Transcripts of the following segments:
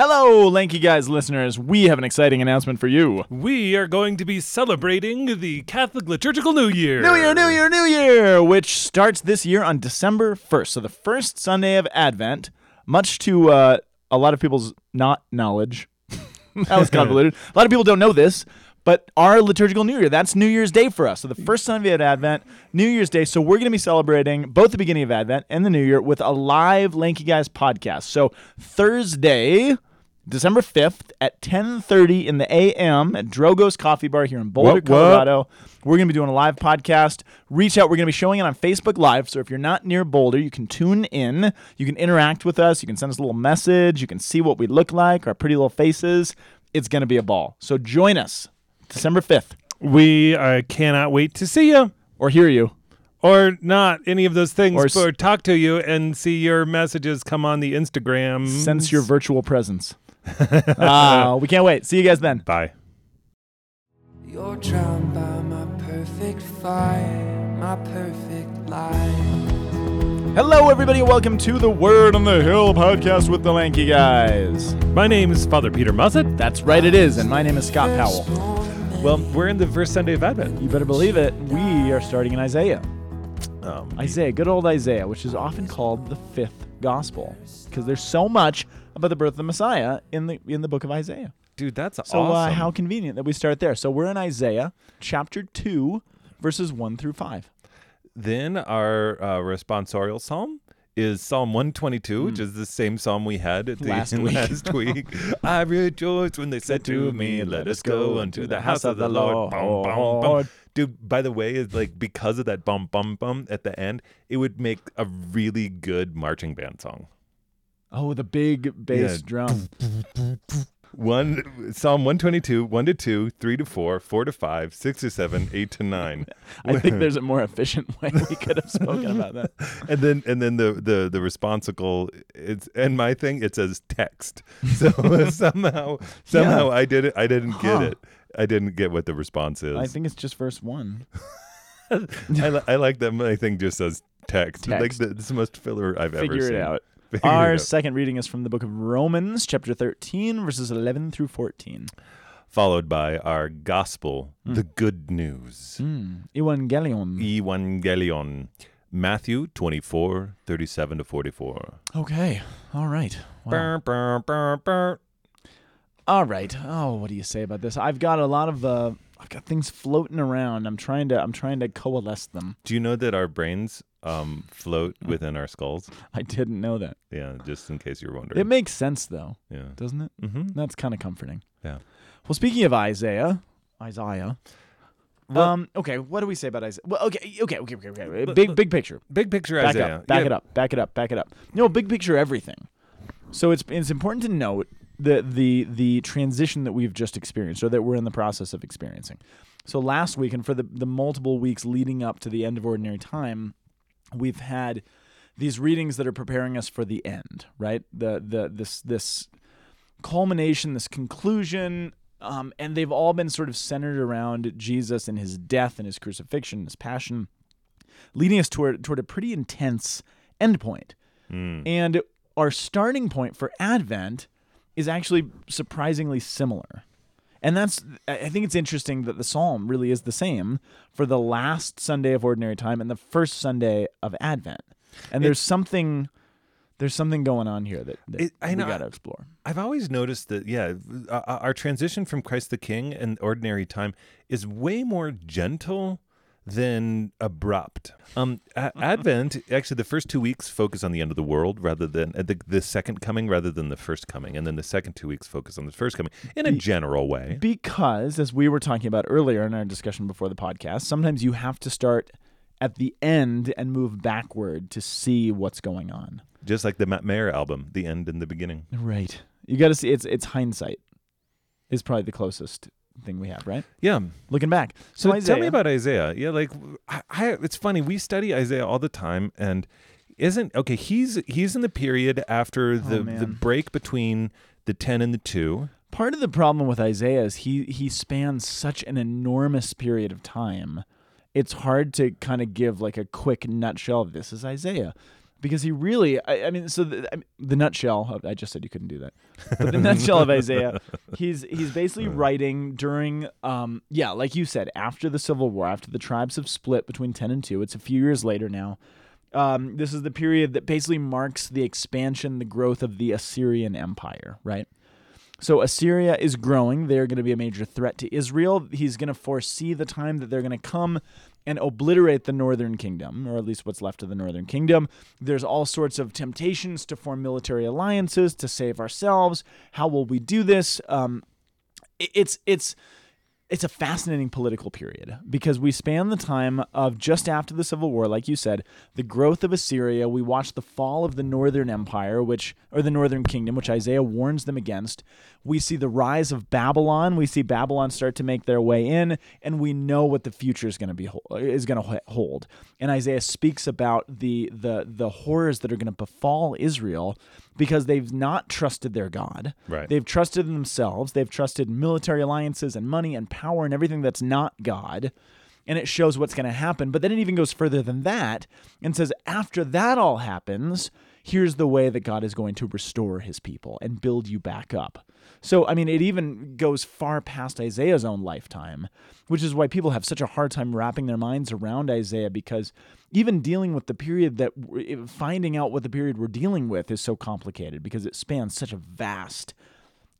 Hello, Lanky Guys listeners. We have an exciting announcement for you. We are going to be celebrating the Catholic Liturgical New Year. New Year, New Year, New Year, which starts this year on December 1st. So the first Sunday of Advent, much to uh, a lot of people's not knowledge. that was convoluted. a lot of people don't know this, but our liturgical New Year, that's New Year's Day for us. So the first Sunday of Advent, New Year's Day. So we're going to be celebrating both the beginning of Advent and the New Year with a live Lanky Guys podcast. So Thursday, December 5th at 10:30 in the AM at Drogo's Coffee Bar here in Boulder, What, what? Colorado. We're going to be doing a live podcast. Reach out. We're going to be showing it on Facebook Live. So if you're not near Boulder, you can tune in. You can interact with us. You can send us a little message. You can see what we look like, our pretty little faces. It's going to be a ball. So join us December 5th We uh, cannot wait to see you. or hear you. Or not any of those things, Or or, talk to you and see your messages come on the Instagram. Sense your virtual presence. Ah, we can't wait. See you guys then. Bye. You're drowned by my perfect fire, my perfect life. Hello, everybody, and welcome to the Word on the Hill podcast with the Lanky Guys. My name is Father Peter Mussett. That's right, it is, and my name is Scott Powell. Well, we're in the first Sunday of Advent. You better believe it. We are starting in Isaiah. Um, Isaiah, good old Isaiah, which is often called the fifth gospel, because there's so much about the birth of the Messiah in the in the book of Isaiah. dude, that's awesome. So uh, how convenient that we start there. So we're in Isaiah chapter two, verses one through five. Then our uh, responsorial psalm is Psalm 122, which is the same psalm we had at the Hmm. Last week. last week. I rejoiced when they said to me, "Let us go unto the house of the Lord." Bum, bum, bum. Dude, by the way, is like because of that bum bum bum at the end, it would make a really good marching band song. Oh, the big bass Yeah. drum. One Psalm 122, 1 to 2, 3 to 4, 4 to 5, 6 to 7, 8 to 9. I think there's a more efficient way we could have spoken about that. and then and then the the the responsible it's and my thing it says text so somehow somehow i did it i didn't Huh. get it i didn't get what the response is I think it's just verse one. I, li- I like that my thing just says text, like Text. the, it's the most filler i've ever Figure seen it out. Figure Our second reading is from the book of Romans, chapter 13, verses 11 through 14. followed by our gospel the good news Mm. Evangelion. evangelion matthew 24 37 to 44 Okay. All right. Wow. Brr, brr, brr, brr. All right. Oh, what do you say about this? I've got a lot of uh, I've got things floating around. I'm trying to I'm trying to coalesce them. do you know that our brains um, float within our skulls I didn't know that. Yeah, just in case you're wondering. It makes sense though, yeah. doesn't it? Mm-hmm. That's kind of comforting. Yeah. Well, speaking of Isaiah, Isaiah. Well- um. Okay. What do we say about Isaiah? Well. Okay. Okay. Okay. Okay. okay. But- Big but- big picture. Big picture Back Isaiah. up. Back Yeah, it up. Back it up. Back it up. No. Big picture. Everything. So it's it's important to note the the the transition that we've just experienced, or that we're in the process of experiencing. So last week, and for the the multiple weeks leading up to the end of ordinary time, we've had these readings that are preparing us for the end, right? The the this this culmination, this conclusion, um, and they've all been sort of centered around Jesus and his death and his crucifixion, his passion, leading us toward toward a pretty intense endpoint. Mm. And our starting point for Advent is actually surprisingly similar. And that's I think it's interesting that the psalm really is the same for the last Sunday of ordinary time and the first Sunday of Advent. And there's something there's something going on here that, that It- I we got to explore. I've always noticed that, yeah, uh, our transition from Christ the King and ordinary time is way more gentle than abrupt. Um, a- Advent, actually, the first two weeks focus on the end of the world rather than uh, the, the second coming rather than the first coming. And then the second two weeks focus on the first coming in a Be- general way. Because, as we were talking about earlier in our discussion before the podcast, sometimes you have to start at the end and move backward to see what's going on. Just like the Matt Mayer album, The End and the Beginning. Right. You got to see it's it's hindsight is probably the closest thing we have, right? Yeah. Looking back. So, So tell me about Isaiah. Yeah, like I, I, it's funny. We study Isaiah all the time, and isn't okay. He's he's in the period after oh, the the Oh, man. break between the ten and the two. part of the problem with Isaiah is he he spans such an enormous period of time. It's hard to kind of give like a quick nutshell this is Isaiah. Because he really I, I mean so the, I mean, the nutshell of, I just said you couldn't do that but the nutshell of Isaiah he's he's basically writing during um yeah like you said after the civil war after the tribes have split between 10 and 2 it's a few years later now um, this is the period that basically marks the expansion the growth of the Assyrian empire right so Assyria is growing. They're going to be a major threat to Israel. He's going to foresee the time that they're going to come and obliterate the northern kingdom, or at least what's left of the northern kingdom. There's all sorts of temptations to form military alliances to save ourselves. How will we do this? Um, it's it's it's a fascinating political period because we span the time of just after the Civil War, like you said, the growth of Assyria. We watch the fall of the Northern Empire, which or the Northern Kingdom, which Isaiah warns them against. We see the rise of Babylon. We see Babylon start to make their way in, and we know what the future is going to be is going to hold. And Isaiah speaks about the the the horrors that are going to befall Israel because they've not trusted their God. Right. They've trusted themselves. They've trusted military alliances and money and power and everything that's not God. And it shows what's going to happen. But then it even goes further than that and says, after that all happens, here's the way that God is going to restore his people and build you back up. So, I mean, it even goes far past Isaiah's own lifetime, which is why people have such a hard time wrapping their minds around Isaiah because even dealing with the period that finding out what the period we're dealing with is so complicated because it spans such a vast,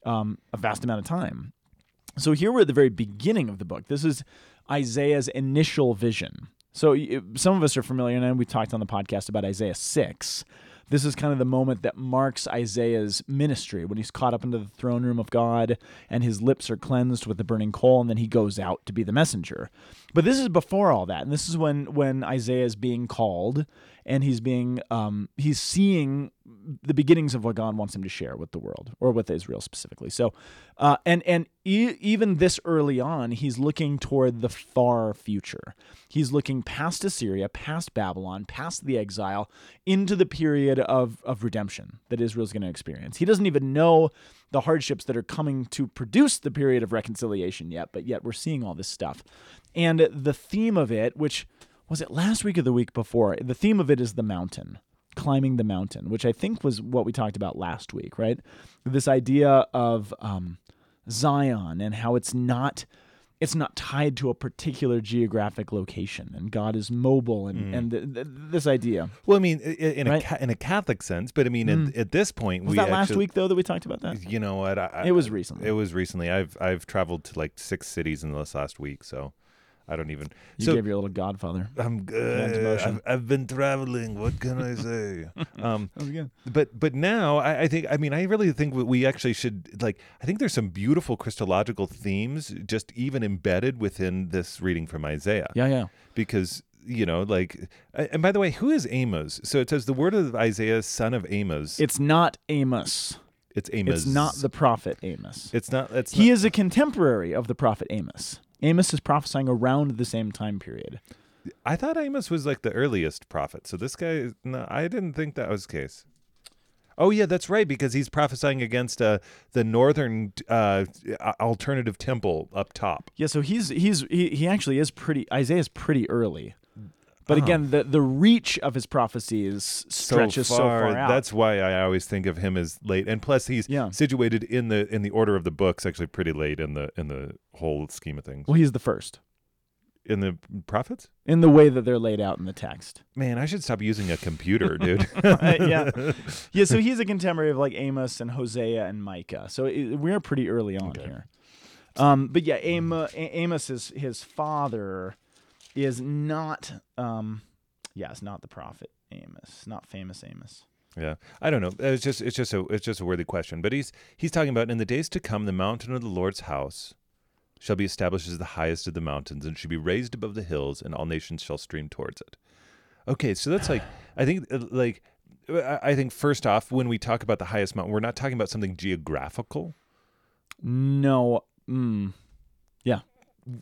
um, a vast amount of time. So here we're at the very beginning of the book. This is Isaiah's initial vision. So some of us are familiar, and we talked on the podcast about Isaiah 6. This is kind of the moment that marks Isaiah's ministry when he's caught up into the throne room of God and his lips are cleansed with the burning coal, and then he goes out to be the messenger. But this is before all that, and this is when when Isaiah is being called and he's being um, he's seeing the beginnings of what God wants him to share with the world or with Israel specifically. So, uh, and and e- even this early on, he's looking toward the far future. He's looking past Assyria, past Babylon, past the exile, into the period of of redemption that Israel's going to experience. He doesn't even know the hardships that are coming to produce the period of reconciliation yet, but yet we're seeing all this stuff. And the theme of it, which was it last week or the week before? The theme of it is the mountain, climbing the mountain, which I think was what we talked about last week, right? This idea of um, Zion and how it's not it's not tied to a particular geographic location, and God is mobile, and and th- th- this idea Well, I mean, in a ca- in a Catholic sense, but I mean, Mm. at, at this point, was we that last actually- week though that we talked about that. You know what? I, I- It was recently. It was recently. I've I've traveled to like six cities in this last week, so I don't even. You so gave your little Godfather. I'm good. I've, I've been traveling. What can I say? um, That was good. but but now I, I think I mean I really think we actually should like I think there's some beautiful Christological themes just even embedded within this reading from Isaiah Yeah, yeah. because you know like and by the way who is Amos so it says the word of Isaiah son of Amos It's not Amos. it's Amos It's not the prophet Amos. it's not it's He not, is a contemporary of the prophet Amos. Amos is prophesying around the same time period. I thought Amos was like the earliest prophet so this guy no I didn't think that was the case Oh yeah, that's right because he's prophesying against uh, the northern uh, alternative temple up top. Yeah, so he's he's he, he actually is pretty Isaiah's pretty early. But Oh. again, the the reach of his prophecies stretches so far, out. That's why I always think of him as late. And plus, he's Yeah. situated in the in the order of the books, actually pretty late in the in the whole scheme of things. well, he's the first In the prophets, in the way that they're laid out in the text. man, I should stop using a computer, dude. yeah, yeah. So he's a contemporary of like Amos and Hosea and Micah. So it, we're pretty early on Okay. here. Um, but yeah, Amos, Amos is his father is not. Um, yeah, it's not the prophet Amos, not famous Amos. Yeah, I don't know. It's just it's just a it's just a worthy question. But he's he's talking about in the days to come, the mountain of the Lord's house shall be established as the highest of the mountains, and shall be raised above the hills, and all nations shall stream towards it. Okay, so that's like I think uh, like I think first off, when we talk about the highest mountain, we're not talking about something geographical. No. Mm,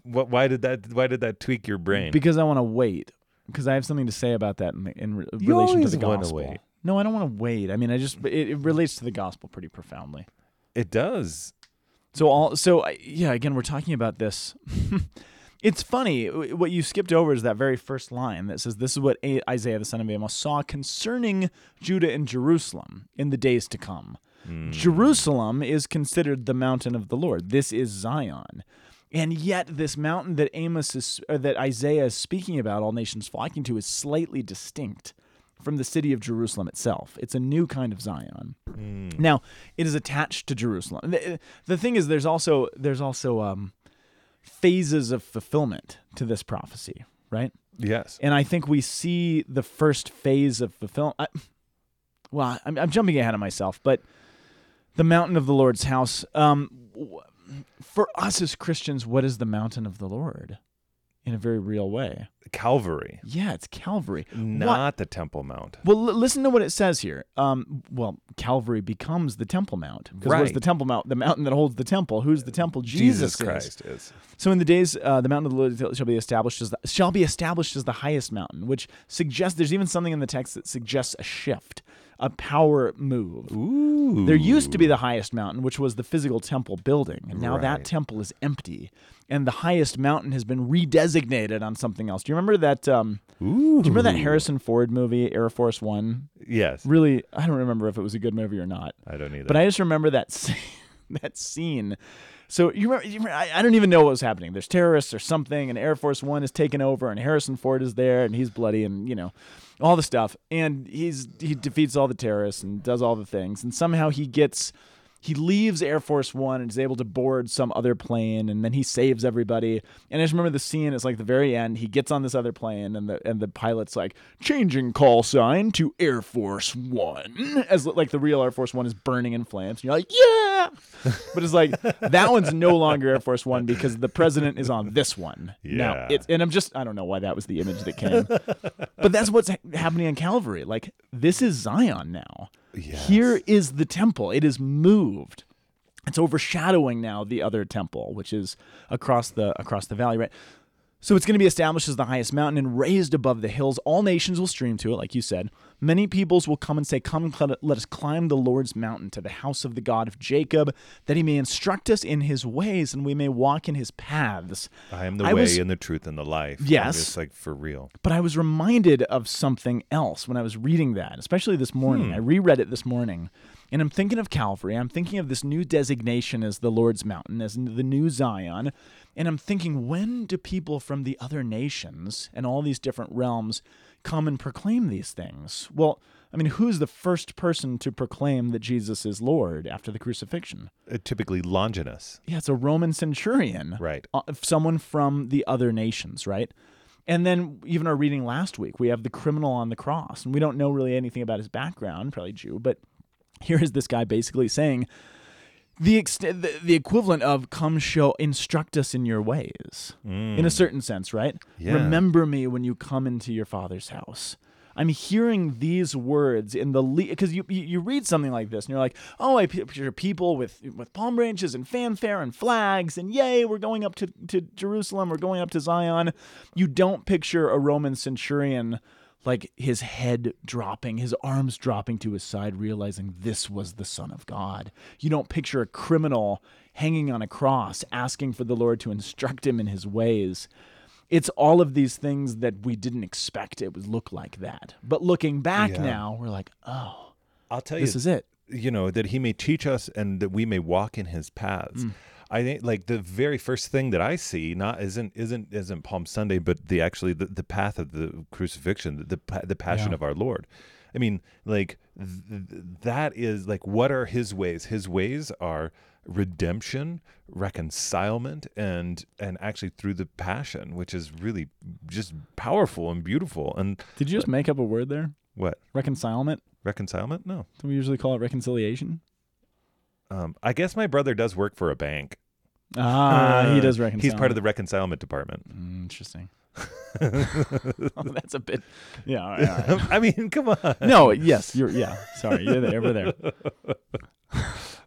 What? Why did that? Why did that tweak your brain? because I want to wait. Because I have something to say about that in, the, in re- You relation to always the wanna gospel. wait. No, I don't want to wait. I mean, I just it, it relates to the gospel pretty profoundly. it does. So all so I- yeah, again, we're talking about this. It's funny. w- What you skipped over is that very first line that says, This is what A- Isaiah the son of Amos saw concerning Judah and Jerusalem in the days to come. Hmm. Jerusalem is considered the mountain of the Lord. This is Zion. And yet, this mountain that Amos is, that Isaiah is speaking about, all nations flocking to, is slightly distinct from the city of Jerusalem itself. It's a new kind of Zion. Now, it is attached to Jerusalem. The, the thing is, there's also there's also um, phases of fulfillment to this prophecy, right? Yes. And I think we see the first phase of fulfillment. I, well, I'm, I'm jumping ahead of myself, but the mountain of the Lord's house. Um, for us as Christians, what is the mountain of the Lord? In a very real way. Calvary, Yeah, it's Calvary. What- not the Temple Mount. well, l- listen to what it says here. Um, well, Calvary becomes the Temple Mount because what's Right. the Temple Mount? The mountain that holds the temple. Who's the temple? Jesus, is. Christ is. So in the days, uh, the mountain of the Lord shall be established as the, shall be established as the highest mountain, which suggests there's even something in the text that suggests a shift, a power move. Ooh. There used to be the highest mountain, which was the physical temple building, and now Right. that temple is empty, and the highest mountain has been redesignated on something else. Do you remember that? Um, Ooh. do you remember that Harrison Ford movie, Air Force One? Yes. Really, I don't remember if it was a good movie or not. I don't either. But I just remember that scene, that scene. So you remember? You remember I, I don't even know what was happening. There's terrorists or something, and Air Force One is taken over, and Harrison Ford is there, and he's bloody, and you know, all the stuff. And he's he defeats all the terrorists and does all the things, and somehow he gets. He leaves Air Force One and is able to board some other plane, and then he saves everybody. And I just remember the scene. It's like the very end. He gets on this other plane, and the and the pilot's like changing call sign to Air Force One, as like the real Air Force One is burning in flames. And you're like, yeah, but it's like that one's no longer Air Force One because the president is on this one. Now it's and I'm just I don't know why that was the image that came, but that's what's happening in Calvary. Like this is Zion now. Yes. Here is the temple. It is moved. It's overshadowing now the other temple, which is across the across the valley, right? So it's going to be established as the highest mountain and raised above the hills. All nations will stream to it, like you said. Many peoples will come and say, Come, let us climb the Lord's mountain to the house of the God of Jacob, that he may instruct us in his ways and we may walk in his paths. I am the I way was- and the truth and the life. Yes. It's like for real. But I was reminded of something else when I was reading that, especially this morning. Hmm. I reread it this morning, and I'm thinking of Calvary. I'm thinking of this new designation as the Lord's mountain, as the new Zion. And I'm thinking, when do people from the other nations and all these different realms come and proclaim these things? Well, I mean, who's the first person to proclaim that Jesus is Lord after the crucifixion? Uh, typically Longinus. Yeah, it's a Roman centurion. Right. Uh, someone from the other nations, right? And then even our reading last week, we have the criminal on the cross, and we don't know really anything about his background, probably Jew, but here is this guy basically saying the extent, the, the equivalent of "Come, show, instruct us in your ways," in a mm. certain sense, right? Yeah. Remember me when you come into your father's house. I'm hearing these words in the because you, you you read something like this and you're like, oh, I picture people with with palm branches and fanfare and flags and yay, we're going up to to Jerusalem, we're going up to Zion. You don't picture a Roman centurion like his head dropping, his arms dropping to his side, realizing this was the Son of God. You don't picture a criminal hanging on a cross asking for the Lord to instruct him in his ways. It's all of these things that we didn't expect it would look like that. But looking back Yeah. now, we're like, oh, I'll tell this you, this is it. you know, that he may teach us and that we may walk in his paths. Mm. I think like the very first thing that I see not isn't isn't isn't Palm Sunday, but the actually the, the path of the crucifixion, the the, the passion Yeah. of our Lord. I mean, like th- th- that is like what are his ways? His ways are redemption, reconcilement, and and actually through the passion, which is really just powerful and beautiful. And Did you just make up a word there? what Reconcilement? reconcilement? No, Do we usually call it reconciliation? Um, I guess my brother does work for a bank. Ah, he does Uh, reconcile. He's part of the reconcilement department. Mm, interesting. oh, that's a bit. Yeah. All right, all right. I mean, come on. No. Yes. You're. Yeah. Sorry. You're there. We're there.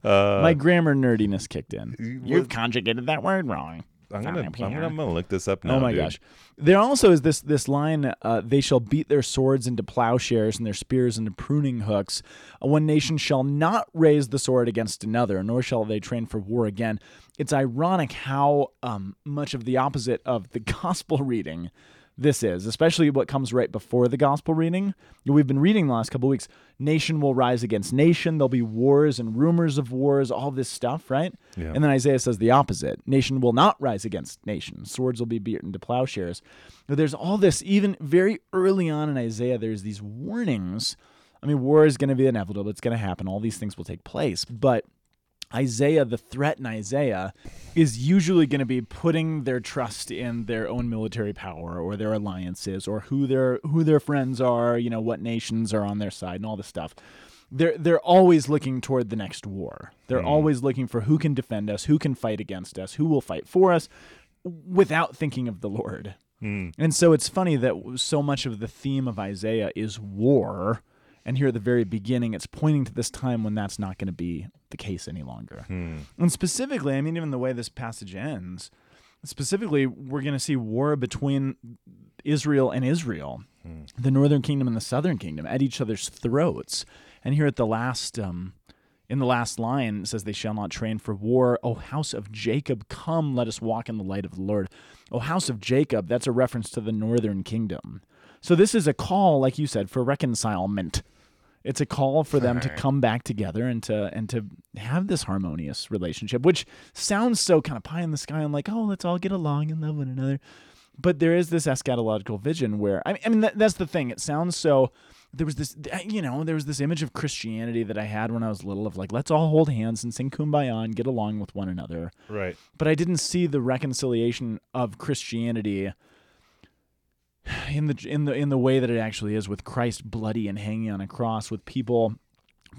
Uh, My grammar nerdiness kicked in. You've conjugated that word wrong. I'm gonna, I'm gonna, I'm gonna look this up now. oh my dude. gosh. There also is this this line: uh, "They shall beat their swords into plowshares and their spears into pruning hooks. One nation shall not raise the sword against another, nor shall they train for war again." It's ironic how um, much of the opposite of the gospel reading this is, especially what comes right before the gospel reading. We've been reading the last couple of weeks. Nation will rise against nation. There'll be wars and rumors of wars, all this stuff, right? Yeah. And then Isaiah says the opposite nation will not rise against nation. Swords will be beaten to plowshares. But there's all this, even very early on in Isaiah, there's these warnings. I mean, war is going to be inevitable, it's going to happen. All these things will take place. But Isaiah, the threat in Isaiah, is usually going to be putting their trust in their own military power or their alliances or who their who their friends are, you know, what nations are on their side and all this stuff. They're they're always looking toward the next war. They're hmm. always looking for who can defend us, who can fight against us, who will fight for us without thinking of the Lord. Hmm. And so it's funny that so much of the theme of Isaiah is war. And here at the very beginning, it's pointing to this time when that's not going to be the case any longer. And specifically, I mean, even the way this passage ends, specifically, we're going to see war between Israel and Israel, the northern kingdom and the southern kingdom, at each other's throats. And here at the last, um, in the last line, it says, They shall not train for war. O house of Jacob, come, let us walk in the light of the Lord. O house of Jacob, that's a reference to the northern kingdom. So this is a call, like you said, for reconcilement. It's a call for them to come back together and to and to have this harmonious relationship, which sounds so kind of pie in the sky and like, oh, let's all get along and love one another. But there is this eschatological vision where I mean, I mean that, that's the thing. It sounds so. There was this, you know, there was this image of Christianity that I had when I was little of like, let's all hold hands and sing kumbaya and get along with one another. Right. But I didn't see the reconciliation of Christianity in the in the in the way that it actually is with Christ bloody and hanging on a cross with people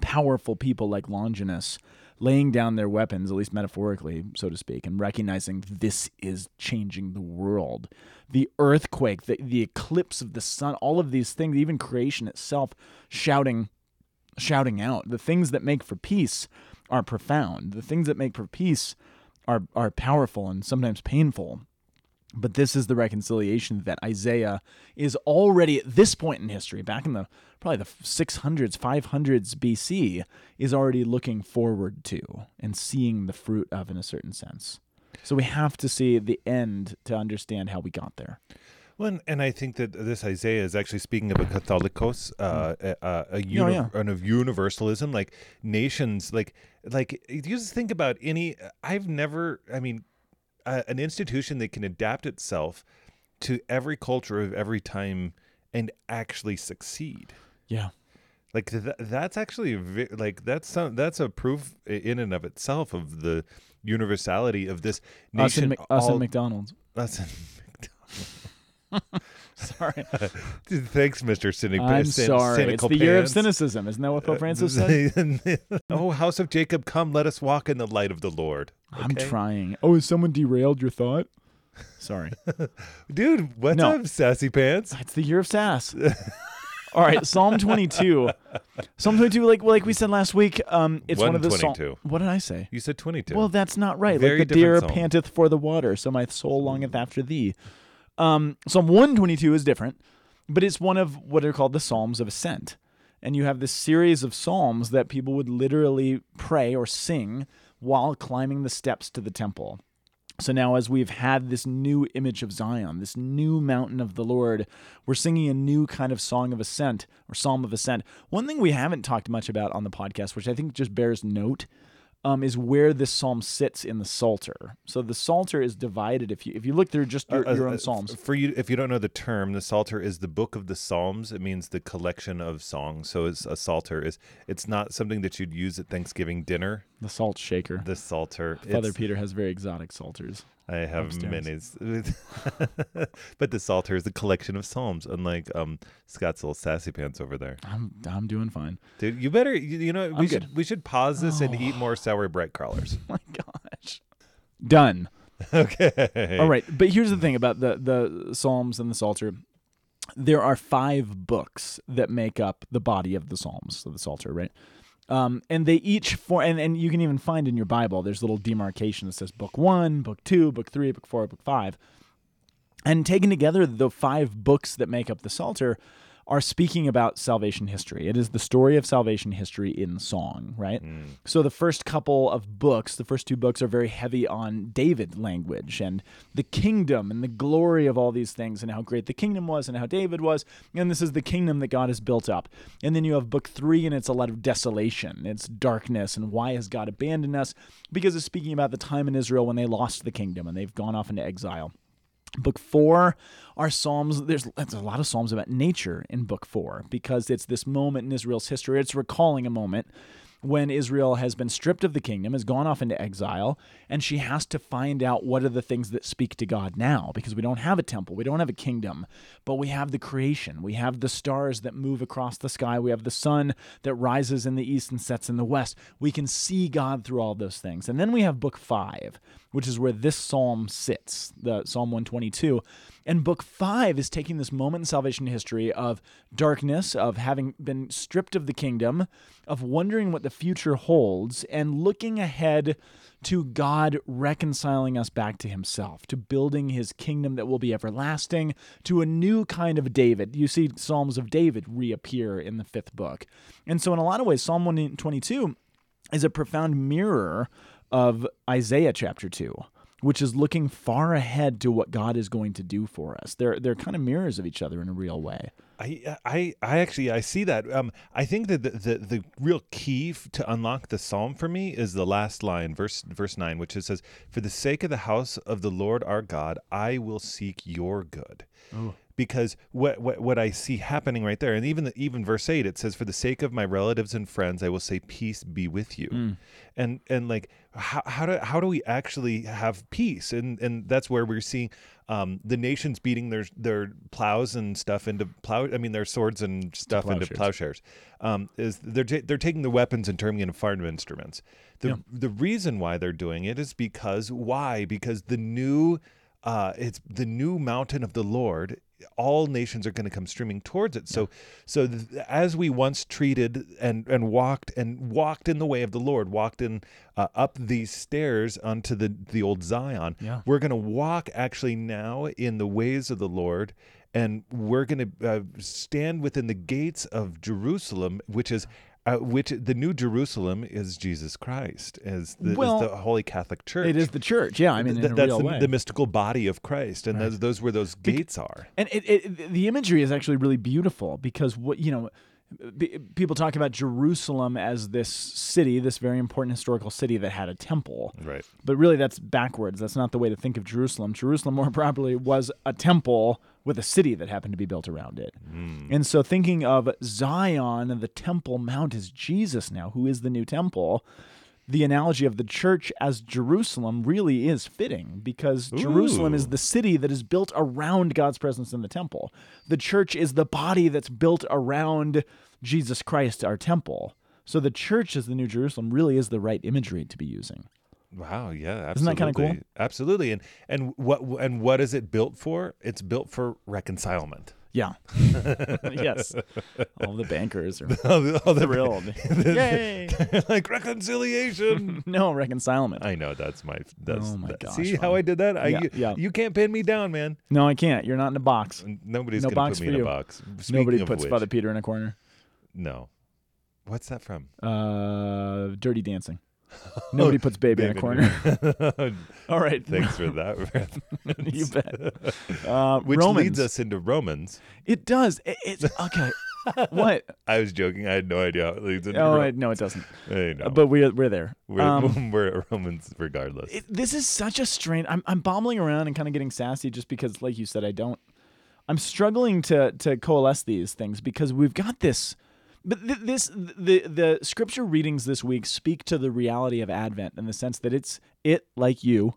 powerful people like Longinus laying down their weapons at least metaphorically so to speak and recognizing this is changing the world. The earthquake the, the eclipse of the sun all of these things even creation itself shouting shouting out. The things that make for peace are profound. The things that make for peace are are powerful and sometimes painful but this is the reconciliation that Isaiah is already at this point in history, back in the probably the 600s, 500s BC, is already looking forward to and seeing the fruit of in a certain sense. So we have to see the end to understand how we got there. Well, and, I think that this Isaiah is actually speaking of a Catholicos, uh, hmm. uh, uh a, a, a uni- yeah. and of universalism, like nations, like like you just think about any. I've never, I mean, uh, an institution that can adapt itself to every culture of every time and actually succeed. Yeah. Like th- that's actually a ve- like that's some, that's a proof in and of itself of the universality of this Us nation. and, Mc- us all- and McDonald's. us and Sorry. Thanks, Mr. Cynic. I'm Cyn- sorry. It's cynical the year of cynicism. Isn't that what Pope Francis said? oh, house of Jacob, come, let us walk in the light of the Lord. I'm trying. Oh, has someone derailed your thought? Sorry. Dude, what's No. up, sassy pants? It's the year of sass. All right, Psalm 22. Psalm 22, like like we said last week, um, it's one of the psalms. What did I say? You said 22. Well, that's not right. Very like the deer psalm. panteth for the water, so my soul longeth after thee. Um, Psalm 122 is different, but it's one of what are called the Psalms of Ascent. And you have this series of psalms that people would literally pray or sing while climbing the steps to the temple. So now, as we've had this new image of Zion, this new mountain of the Lord, we're singing a new kind of song of ascent or psalm of ascent. One thing we haven't talked much about on the podcast, which I think just bears note, um, is where this psalm sits in the Psalter. So the Psalter is divided. If you if you look through just your, Uh, your uh, own uh, psalms, For you, if you don't know the term, the Psalter is the book of the Psalms. It means the collection of songs. So it's a Psalter is it's not something that you'd use at Thanksgiving dinner. the Salt Shaker. The Psalter. Father It's- Peter has very exotic psalters. I have upstairs. many, but the Psalter is a collection of psalms. Unlike um, Scott's little sassy pants over there, I'm I'm doing fine. dude. You better, you, you know, we I'm should good. we should pause this and eat more sour bread crawlers. my gosh. Done. okay. All right, but here's the thing about the the Psalms and the Psalter. There are five books that make up the body of the Psalms, so the Psalter, right? Um, and they each for and, and you can even find in your Bible there's little demarcation that says book one, book two, book three, book four, book five. And taken together, the five books that make up the Psalter are speaking about salvation history. It is the story of salvation history in song, right? Mm. So the first couple of books, the first two books, are very heavy on David language and the kingdom and the glory of all these things and how great the kingdom was and how David was. And this is the kingdom that God has built up. And then you have book three, and it's a lot of desolation, it's darkness, and why has God abandoned us? Because it's speaking about the time in Israel when they lost the kingdom and they've gone off into exile. Book four are psalms. There's, there's a lot of psalms about nature in book four because it's this moment in Israel's history. It's recalling a moment when Israel has been stripped of the kingdom, has gone off into exile, and she has to find out what are the things that speak to God now because we don't have a temple, we don't have a kingdom, but we have the creation. We have the stars that move across the sky, we have the sun that rises in the east and sets in the west. We can see God through all those things. And then we have book five, which is where this psalm sits, the Psalm 122. And book five is taking this moment in salvation history of darkness, of having been stripped of the kingdom, of wondering what the future holds, and looking ahead to God reconciling us back to himself, to building his kingdom that will be everlasting, to a new kind of David. You see Psalms of David reappear in the fifth book. And so, in a lot of ways, Psalm 122 is a profound mirror of Isaiah chapter 2 which is looking far ahead to what God is going to do for us. They're they're kind of mirrors of each other in a real way. I, I, I actually I see that. Um, I think that the, the, the real key f- to unlock the psalm for me is the last line, verse verse nine, which it says, "For the sake of the house of the Lord our God, I will seek your good." Because what, what what I see happening right there, and even the, even verse eight, it says, "For the sake of my relatives and friends, I will say peace be with you," and and like how how do how do we actually have peace? And and that's where we're seeing um, the nations beating their their plows and stuff into plow. I mean, their swords and stuff into plowshares. plowshares. Um, is they're ta- they're taking the weapons and turning into farm instruments. The Yeah. the reason why they're doing it is because why? Because the new uh, it's the new mountain of the Lord. All nations are going to come streaming towards it. So, so th- as we once treated and and walked and walked in the way of the Lord, walked in uh, up these stairs onto the the old Zion. Yeah. We're going to walk actually now in the ways of the Lord, and we're going to uh, stand within the gates of Jerusalem, which is. Uh, which the New Jerusalem is Jesus Christ, is the, Well, the Holy Catholic Church. It is the church, yeah. I mean, Th- that's the, the mystical body of Christ, and those, those where those gates are. And it, it, the imagery is actually really beautiful because what you know, people talk about Jerusalem as this city, this very important historical city that had a temple. Right. But really, that's backwards. That's not the way to think of Jerusalem. Jerusalem, more properly, was a temple with a city that happened to be built around it. Hmm. And so, thinking of Zion and the Temple Mount as Jesus now, who is the new temple, the analogy of the church as Jerusalem really is fitting because Jerusalem is the city that is built around God's presence in the temple. The church is the body that's built around Jesus Christ, our temple. So the church as the New Jerusalem really is the right imagery to be using. Wow. Yeah. Absolutely. Isn't that kinda cool? Absolutely. And and what and what is it built for? It's built for reconcilement. Yeah. yes. All the bankers are all the, all the- thrilled. Yay. like reconciliation. no reconcilement. I know that's my. That's, Oh my that- gosh, See how I did that? I, Yeah, you, yeah. you can't pin me down, man. No, I can't. You're not in a box. Nobody's No gonna put me in you. a box. Speaking Nobody puts which, Father Peter in a corner. No. What's that from? Uh, dirty dancing. Nobody puts baby in a corner. All right. Thanks for that. you bet. Uh, Which Romans. leads us into Romans. It does. It, it's okay. what? I was joking. I had no idea how it leads into Oh, Ro- I, no, it doesn't. Uh, But we're we're there. we're, Um, we're at Romans regardless. it, this is such a strange. I'm I'm around and kind of getting sassy just because, like you said, I don't. I'm struggling to to coalesce these things because we've got this. But th- this the the scripture readings this week speak to the reality of Advent in the sense that it's it like you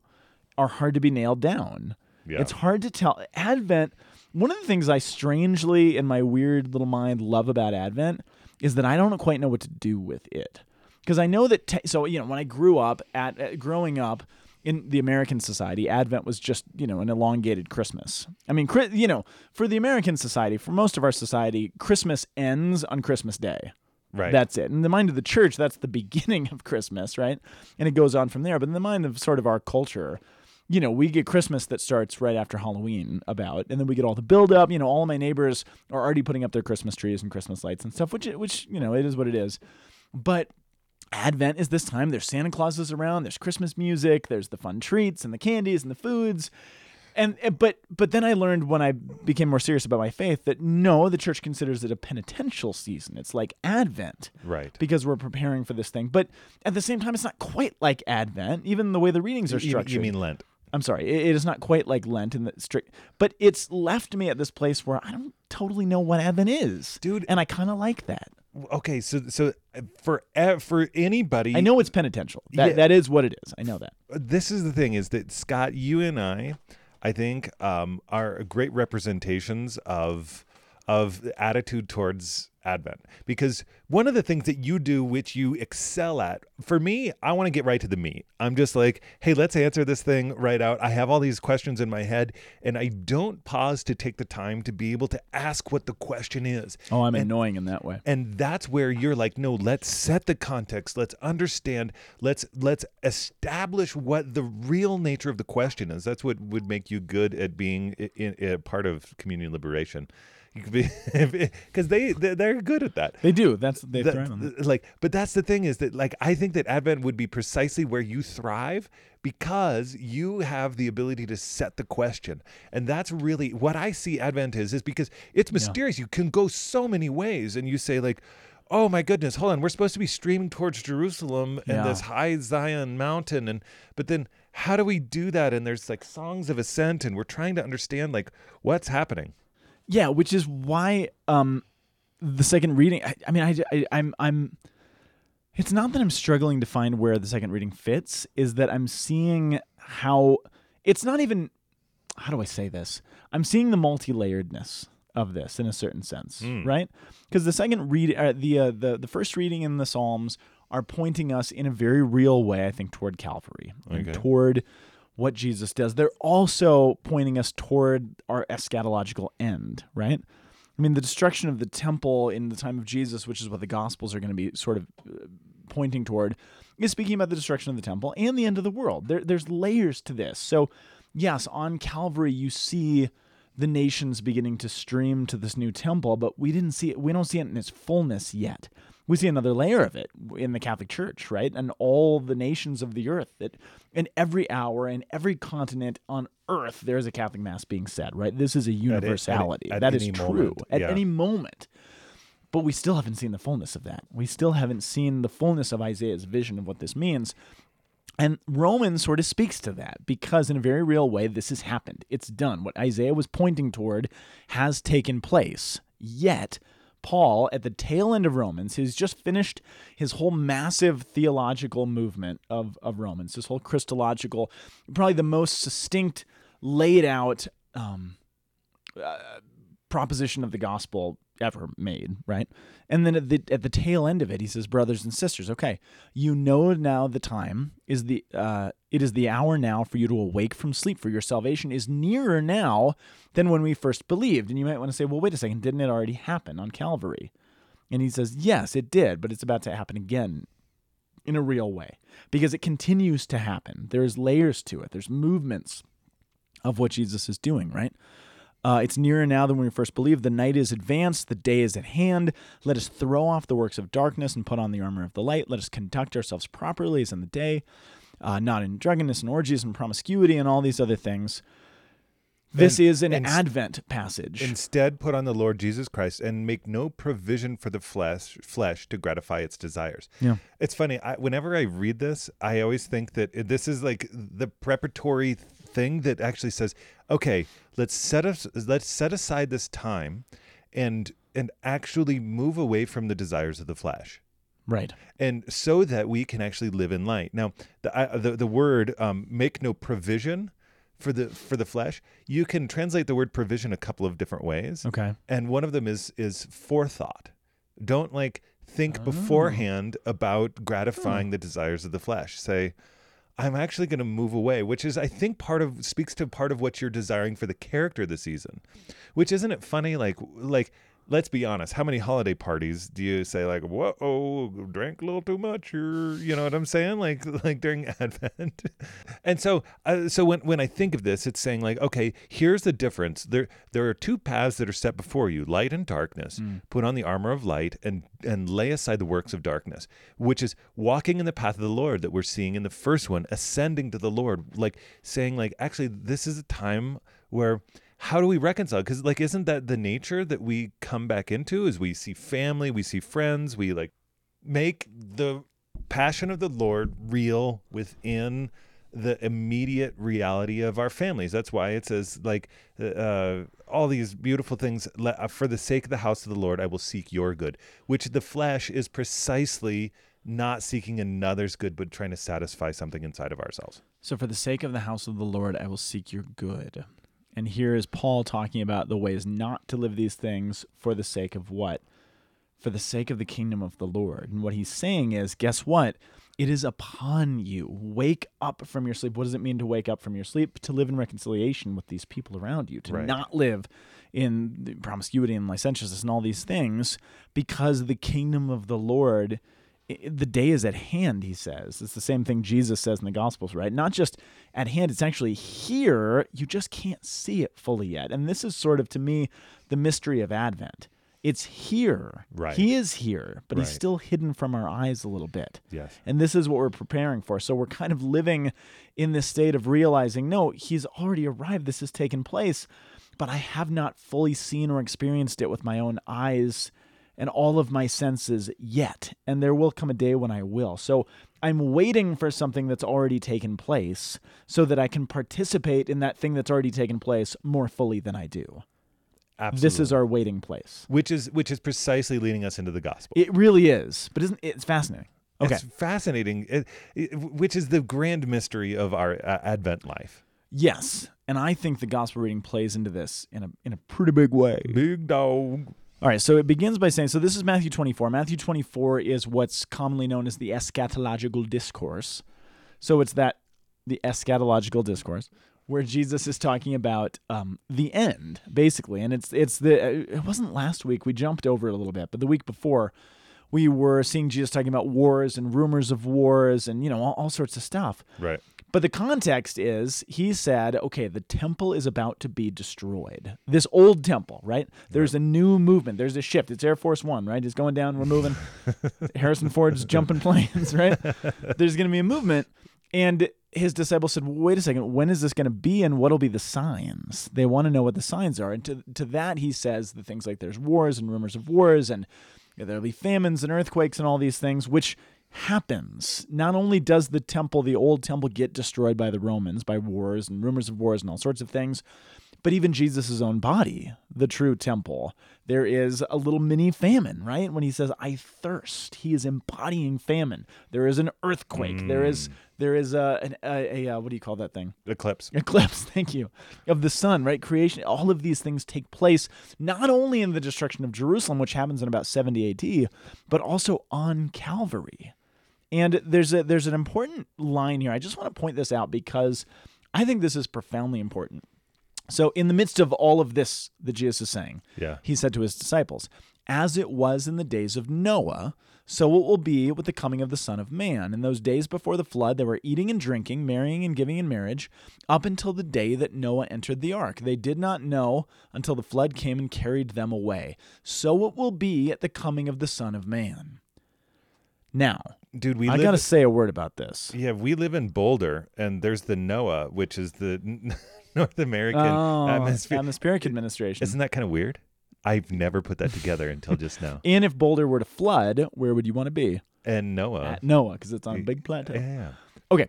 are hard to be nailed down. Yeah. It's hard to tell. Advent. One of the things I strangely in my weird little mind love about Advent is that I don't quite know what to do with it because I know that. Te- so you know, when I grew up at uh, growing up in the American society, Advent was just you know an elongated Christmas. I mean, you know, for the American society, for most of our society, Christmas ends on Christmas Day. Right. That's it. In the mind of the church, that's the beginning of Christmas, right? And it goes on from there. But in the mind of sort of our culture, you know, we get Christmas that starts right after Halloween about, and then we get all the build up. You know, all of my neighbors are already putting up their Christmas trees and Christmas lights and stuff, which which you know, it is what it is. But Advent is this time. There's Santa Clauses around. There's Christmas music. There's the fun treats and the candies and the foods. And and- but but then I learned when I became more serious about my faith that no, the church considers it a penitential season. It's like Advent Right. because we're preparing for this thing. But at the same time, it's not quite like Advent. Even the way the readings are You- structured. You mean Lent? I'm sorry, it, it is not quite like Lent in the strict, but it's left me at this place where I don't totally know what Advent is, Dude. and I kind of like that. Okay, so so uh, for for anybody, I know it's penitential. That Yeah. that is what it is. I know that. this is the thing is that Scott, you and I, I think, um, are great representations of of attitude towards Advent because one of the things that you do, which you excel at, for me, I want to get right to the meat. I'm just like, hey, let's answer this thing right out. I have all these questions in my head, and I don't pause to take the time to be able to ask what the question is. Oh, I'm And- annoying in that way. and that's where you're like no let's set the context let's understand let's let's establish what the real nature of the question is that's what would make you good at being i in, a part of community liberation you could be because they they're good at that. They do. That's they that- thrive on that. like but that's the thing is that like i think that advent would be precisely where you thrive because you have the ability to set the question. And that's really what i see advent is is because it's mysterious. You can go so many ways and you say like oh my goodness hold on. We're supposed to be streaming towards jerusalem and Yeah. this high zion mountain and but then how do we do that? And there's like songs of ascent and we're trying to understand like what's happening Yeah, which is why um the second reading. I, I mean, I, I I'm I'm. It's not that I'm struggling to find where the second reading fits. Is that I'm seeing how it's not even. How do I say this? I'm seeing the multi-layeredness of this in a certain sense, right? Because the second read, uh, the uh, the the first reading in the Psalms are pointing us in a very real way, I think, toward Calvary and toward what Jesus does. They're also pointing us toward our eschatological end, right? I mean, the destruction of the temple in the time of Jesus, which is what the Gospels are going to be sort of uh, pointing toward, is speaking about the destruction of the temple and the end of the world. There, there's layers to this. So, yes, on Calvary, you see the nations beginning to stream to this new temple, but we didn't see it. We don't see it in its fullness yet. We see another layer of it in the Catholic Church, right? And all the nations of the earth that in every hour, in every continent on earth, there is a Catholic Mass being said, right? This is a at- universality. at that is any true moment, at any moment. But we still haven't seen the fullness of that. We still haven't seen the fullness of Isaiah's vision of what this means. And Romans sort of speaks to that because, in a very real way, this has happened. It's done. What Isaiah was pointing toward has taken place. Yet, Paul, at the tail end of Romans, he's just finished his whole massive theological movement of, of Romans, this whole Christological, probably the most succinct, laid out um, uh, proposition of the gospel ever made, right? And then at the at the tail end of it, he says, "Brothers and sisters, okay, you know now the time is the uh, it is the hour now for you to awake from sleep, for your salvation is nearer now than when we first believed." And you might want to say, "Well, wait a second, didn't it already happen on Calvary?" And he says, "Yes, it did, but it's about to happen again." In a real way, because it continues to happen. There's layers to it. There's movements of what Jesus is doing, right? Uh, it's nearer now than when we first believed. The night is advanced, the day is at hand. Let us throw off the works of darkness and put on the armor of the light. Let us conduct ourselves properly as in the day, uh, not in drunkenness and orgies and promiscuity and all these other things. This And- is an and Advent passage. Instead, put on the Lord Jesus Christ and make no provision for the flesh, flesh to gratify its desires. Yeah. It's funny. I, whenever I read this, I always think that this is like the preparatory thing that actually says, "Okay, let's set us, let's set aside this time, and and actually move away from the desires of the flesh." right. and so that we can actually live in light. Now, the I, the, the word um, "make no provision" for the for the flesh, you can translate the word provision a couple of different ways, Okay. and one of them is is forethought. Don't like think Oh. beforehand about gratifying the desires of the flesh. Say. I'm actually going to move away, which is, I think, part of speaks to part of what you're desiring for the character the season. Which isn't it funny? Like, like let's be honest. How many holiday parties do you say like, "Whoa, drank a little too much," or you know what I'm saying? Like, like during Advent. and so, uh, so when when I think of this, it's saying like, okay, here's the difference. There there are two paths that are set before you: light and darkness. Put on the armor of light and and lay aside the works of darkness, which is walking in the path of the Lord that we're seeing in the first one, ascending to the Lord, like saying like, actually, this is a time where how do we reconcile? Because like isn't that the nature that we come back into is we see family we see friends we like make the passion of the lord real within the immediate reality of our families. That's why it says like uh, all these beautiful things uh, for the sake of the house of the lord i will seek your good which the flesh is precisely not seeking another's good but trying to satisfy something inside of ourselves. So, for the sake of the house of the Lord, I will seek your good. And here is Paul talking about the ways not to live these things for the sake of what? For the sake of the kingdom of the Lord. And what he's saying is, guess what? It is upon you. Wake up from your sleep. What does it mean to wake up from your sleep? To live in reconciliation with these people around you, to Right. not live in promiscuity and licentiousness and all these things, because the kingdom of the Lord the day is at hand, he says. It's the same thing Jesus says in the Gospels, right? Not just at hand, it's actually here. You just can't see it fully yet. And this is sort of, to me, the mystery of Advent. It's here. Right. He is here, but he's still hidden from our eyes a little bit. yes And this is what we're preparing for. So we're kind of living in this state of realizing no, he's already arrived. This has taken place, but I have not fully seen or experienced it with my own eyes and all of my senses yet. And there will come a day when I will. So I'm waiting for something that's already taken place so that I can participate in that thing that's already taken place more fully than I do. absolutely This is our waiting place. which is which is precisely leading us into the gospel. It really is, but isn't it's fascinating. Okay. It's fascinating, it, it- which is the grand mystery of our uh, Advent life. Yes, and I think the gospel reading plays into this in a in a pretty big way. Big dog. All right, so it begins by saying, so this is Matthew 24. Matthew 24 is what's commonly known as the eschatological discourse. So it's that the eschatological discourse where Jesus is talking about um, the end, basically, and it's it's the it wasn't last week we jumped over it a little bit, but the week before we were seeing Jesus talking about wars and rumors of wars and you know all, all sorts of stuff. Right. But the context is he said, okay, the temple is about to be destroyed. This old temple, right? There's a new movement. There's a shift. It's Air Force One, right? It's going down. We're moving. Harrison Ford's jumping planes, right? There's going to be a movement. And his disciples said, wait a second, when is this going to be and what'll be the signs? They want to know what the signs are. And to, to that, he says the things like there's wars and rumors of wars and there'll be famines and earthquakes and all these things, which happens. Not only does the temple, the old temple, get destroyed by the Romans by wars and rumors of wars and all sorts of things, but even Jesus' own body, the true temple, there is a little mini famine, right? When he says, I thirst, he is embodying famine. There is an earthquake. There is mm. There is a, an, a, a, uh what do you call that thing? Eclipse. eclipse thank you of the sun right creation all of these things take place not only in the destruction of jerusalem which happens in about 70 ad but also on calvary and there's a there's an important line here i just want to point this out because i think this is profoundly important so in the midst of all of this that jesus is saying Yeah. he said to his disciples, As it was in the days of Noah, so it will be with the coming of the Son of Man. In those days before the flood, they were eating and drinking, marrying and giving in marriage, up until the day that Noah entered the ark. They did not know until the flood came and carried them away. So it will be at the coming of the Son of Man. Now, Dude, we I live got to say a word about this. Yeah, we live in Boulder and there's the NOAA, which is the North American Oh, atmosphere. atmospheric administration. Isn't that kind of weird? I've never put that together until just now. and if Boulder were to flood, where would you want to be? And Noah. At Noah, because it's on a big plateau. yeah. Okay.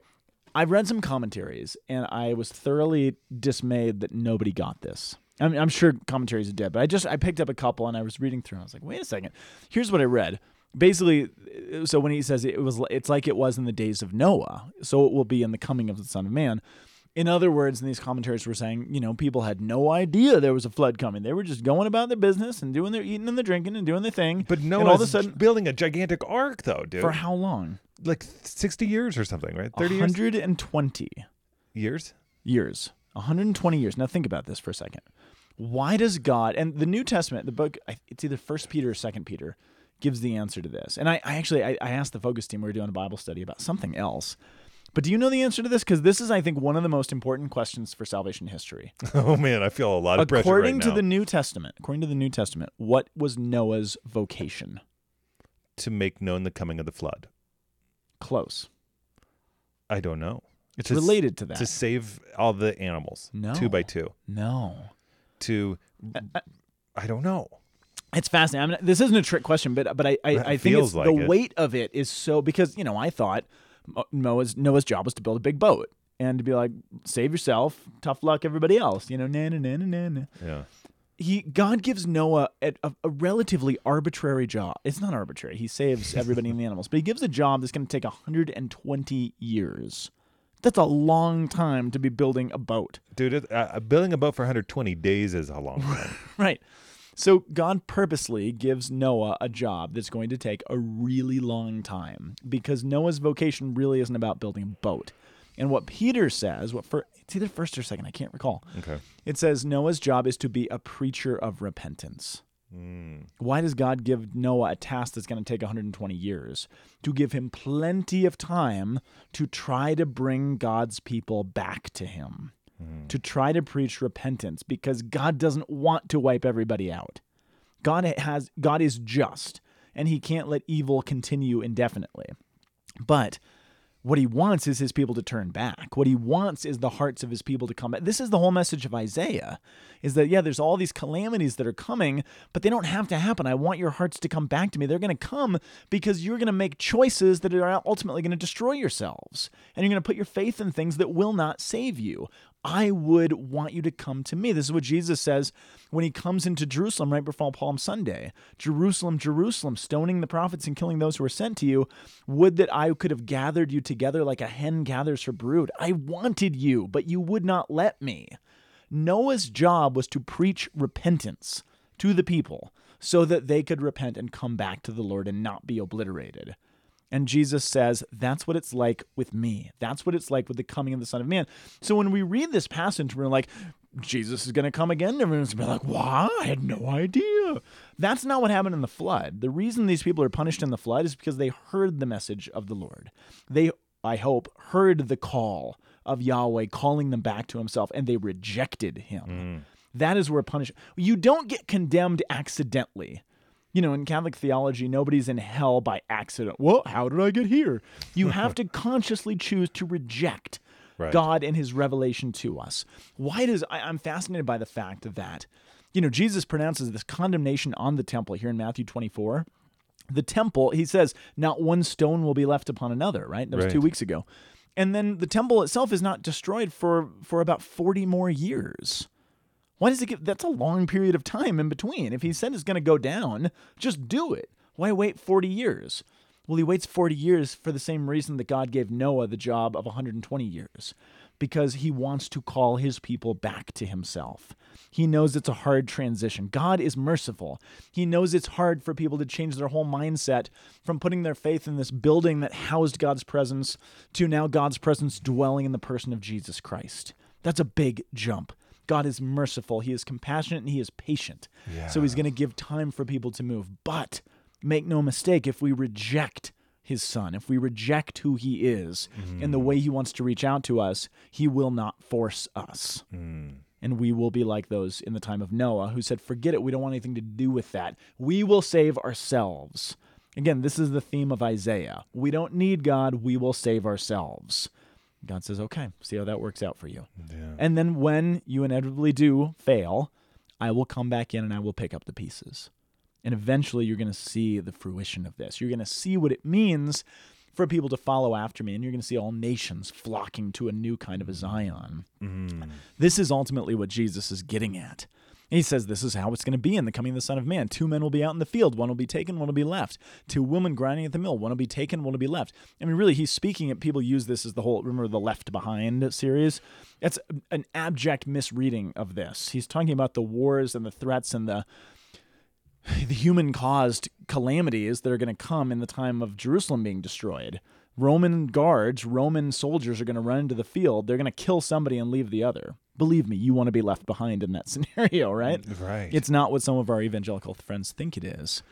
I've read some commentaries and I was thoroughly dismayed that nobody got this. I'm, I'm sure commentaries did, but I just I picked up a couple and I was reading through. And I was like, wait a second. Here's what I read. Basically, so when he says it was, it's like it was in the days of Noah, so it will be in the coming of the Son of Man. In other words, in these commentaries were saying, you know, people had no idea there was a flood coming. They were just going about their business and doing their eating and the drinking and doing their thing. But no, all of a sudden, building a gigantic ark, though, dude. for how long? like 60 years or something, right? 30 years? 120. years? years 120 years now think about this for a second Why does God and the New Testament, the book, it's either First Peter or Second Peter, gives the answer to this. And I, I actually I, I asked the focus team we were doing a Bible study about something else. But do you know the answer to this? Because this is, I think, one of the most important questions for salvation history. Oh man, I feel a lot of pressure according right to now. the New Testament, according to the New Testament, what was Noah's vocation? to make known the coming of the flood. Close. I don't know. It's To related to that. To save all the animals, No. two by two. no. To, uh, uh, I don't know. It's fascinating. I mean, this isn't a trick question, but but I I, I think it's, like the it. weight of it is so because you know I thought Noah's Noah's job was to build a big boat and to be like save yourself, tough luck everybody else, you know, na na na na na. Yeah. He God gives Noah a, a, a relatively arbitrary job. It's not arbitrary. He saves everybody and the animals, but he gives a job that's going to take 120 years. That's a long time to be building a boat. Dude, it, uh, building a boat for 120 days is a long time. Right. So God purposely gives Noah a job that's going to take a really long time because Noah's vocation really isn't about building a boat. And what Peter says, what for it's either first or second, I can't recall. okay. It says Noah's job is to be a preacher of repentance. Mm. Why does God give Noah a task that's going to take 120 years? To give him plenty of time to try to bring God's people back to him, to try to preach repentance, because God doesn't want to wipe everybody out. God has God is just, and he can't let evil continue indefinitely. But what he wants is his people to turn back. What he wants is the hearts of his people to come back. This is the whole message of Isaiah is that, yeah, there's all these calamities that are coming, but they don't have to happen. I want your hearts to come back to me. They're going to come because you're going to make choices that are ultimately going to destroy yourselves. And you're going to put your faith in things that will not save you. I would want you to come to me. This is what Jesus says when he comes into Jerusalem right before Palm Sunday. Jerusalem, Jerusalem, stoning the prophets and killing those who are sent to you. Would that I could have gathered you together like a hen gathers her brood. I wanted you, but you would not let me. Noah's job was to preach repentance to the people so that they could repent and come back to the Lord and not be obliterated. And Jesus says, that's what it's like with me. That's what it's like with the coming of the Son of Man. So when we read this passage, we're like, Jesus is going to come again. Everyone's going to be like, wow, I had no idea. That's not what happened in the flood. The reason these people are punished in the flood is because they heard the message of the Lord. They, I hope, heard the call of Yahweh calling them back to himself and they rejected him. Mm. That is where punishment. You don't get condemned accidentally. You know, in Catholic theology, nobody's in hell by accident. Well, how did I get here? You have to consciously choose to reject Right. God and his revelation to us. Why does I, I'm fascinated by the fact that, you know, Jesus pronounces this condemnation on the temple here in Matthew 24. The temple, he says, not one stone will be left upon another, right? That was two weeks ago. And then the temple itself is not destroyed for for about 40 more years. Why does it give that's a long period of time in between? If he said it's going to go down, just do it. Why wait 40 years? Well, he waits 40 years for the same reason that God gave Noah the job of 120 years, because he wants to call his people back to himself. He knows it's a hard transition. God is merciful. He knows it's hard for people to change their whole mindset from putting their faith in this building that housed God's presence to now God's presence dwelling in the person of Jesus Christ. That's a big jump. God is merciful, He is compassionate, and He is patient. So He's going to give time for people to move. But make no mistake, if we reject His Son, if we reject who He is and the mm. way He wants to reach out to us, He will not force us. Mm. And we will be like those in the time of Noah who said, Forget it, we don't want anything to do with that. We will save ourselves. Again, this is the theme of Isaiah. We don't need God, we will save ourselves. God says, Okay, see how that works out for you. Yeah. And then when you inevitably do fail, I will come back in and I will pick up the pieces. And eventually you're going to see the fruition of this. You're going to see what it means for people to follow after me, and you're going to see all nations flocking to a new kind of a Zion. Mm-hmm. This is ultimately what Jesus is getting at. He says this is how it's going to be in the coming of the Son of Man. Two men will be out in the field, one will be taken, one will be left. Two women grinding at the mill, one will be taken, one will be left. I mean, really, he's speaking it. People use this as the whole, remember the Left Behind series? That's an abject misreading of this. He's talking about the wars and the threats and the the human caused calamities that are going to come in the time of Jerusalem being destroyed. Roman guards, Roman soldiers are going to run into the field. They're going to kill somebody and leave the other. Believe me, you want to be left behind in that scenario, right? Mm, right. It's not what some of our evangelical friends think it is.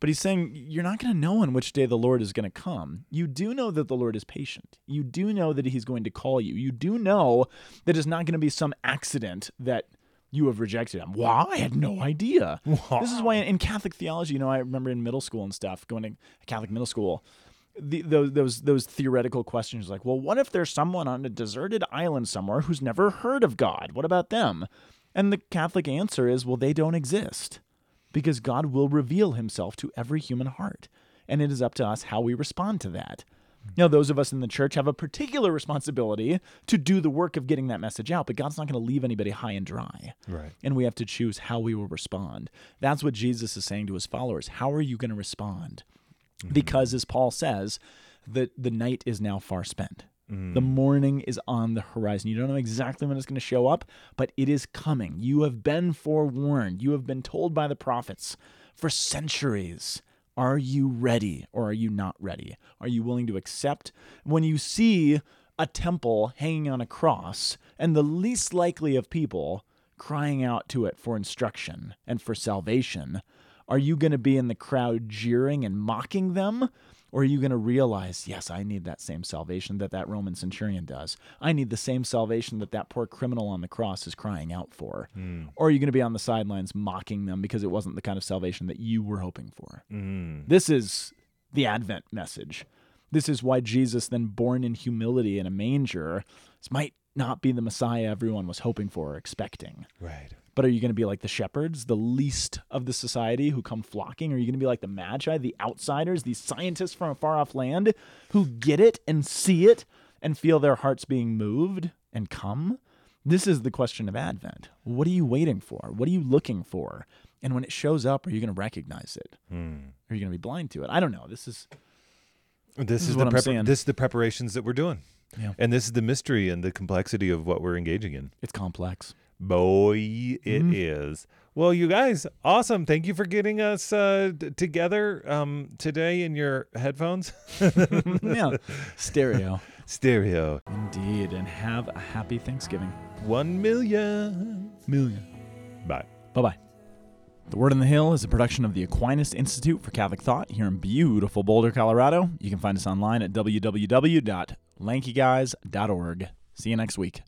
But he's saying you're not going to know on which day the Lord is going to come. You do know that the Lord is patient. You do know that he's going to call you. You do know that it's not going to be some accident that you have rejected him. Wow, I had no idea. Wow. This is why in Catholic theology, you know, I remember in middle school and stuff, going to Catholic middle school, the, those those those theoretical questions like, well, what if there's someone on a deserted island somewhere who's never heard of God? What about them? And the Catholic answer is, well, they don't exist because God will reveal himself to every human heart. And it is up to us how we respond to that. Now, those of us in the church have a particular responsibility to do the work of getting that message out, but God's not going to leave anybody high and dry. Right. And we have to choose how we will respond. That's what Jesus is saying to his followers. How are you going to respond? Mm-hmm. Because, as Paul says, the, the night is now far spent. Mm-hmm. The morning is on the horizon. You don't know exactly when it's going to show up, but it is coming. You have been forewarned. You have been told by the prophets for centuries. Are you ready or are you not ready? Are you willing to accept when you see a temple hanging on a cross and the least likely of people crying out to it for instruction and for salvation? Are you going to be in the crowd jeering and mocking them? Or are you going to realize, yes, I need that same salvation that that Roman centurion does? I need the same salvation that that poor criminal on the cross is crying out for. Hmm. Or are you going to be on the sidelines mocking them because it wasn't the kind of salvation that you were hoping for? Hmm. This is the Advent message. This is why Jesus, then born in humility in a manger, might not be the Messiah everyone was hoping for or expecting. Right. But are you going to be like the shepherds, the least of the society who come flocking? Are you going to be like the magi, the outsiders, these scientists from a far off land who get it and see it and feel their hearts being moved and come? This is the question of Advent. What are you waiting for? What are you looking for? And when it shows up, are you going to recognize it? Hmm. Are you going to be blind to it? I don't know. This is This, is is, what the I'm prepar- saying. this is the preparations that we're doing. Yeah. And this is the mystery and the complexity of what we're engaging in. it's complex. Boy, it is. Mm-hmm. Well, you guys, awesome. Thank you for getting us uh, d- together um, today in your headphones. yeah. Stereo. Stereo. Indeed. And have a happy Thanksgiving. One million. Million. Bye. Bye bye. The Word on the Hill is a production of the Aquinas Institute for Catholic Thought here in beautiful Boulder, Colorado. You can find us online at www.lankyguys.org. See you next week.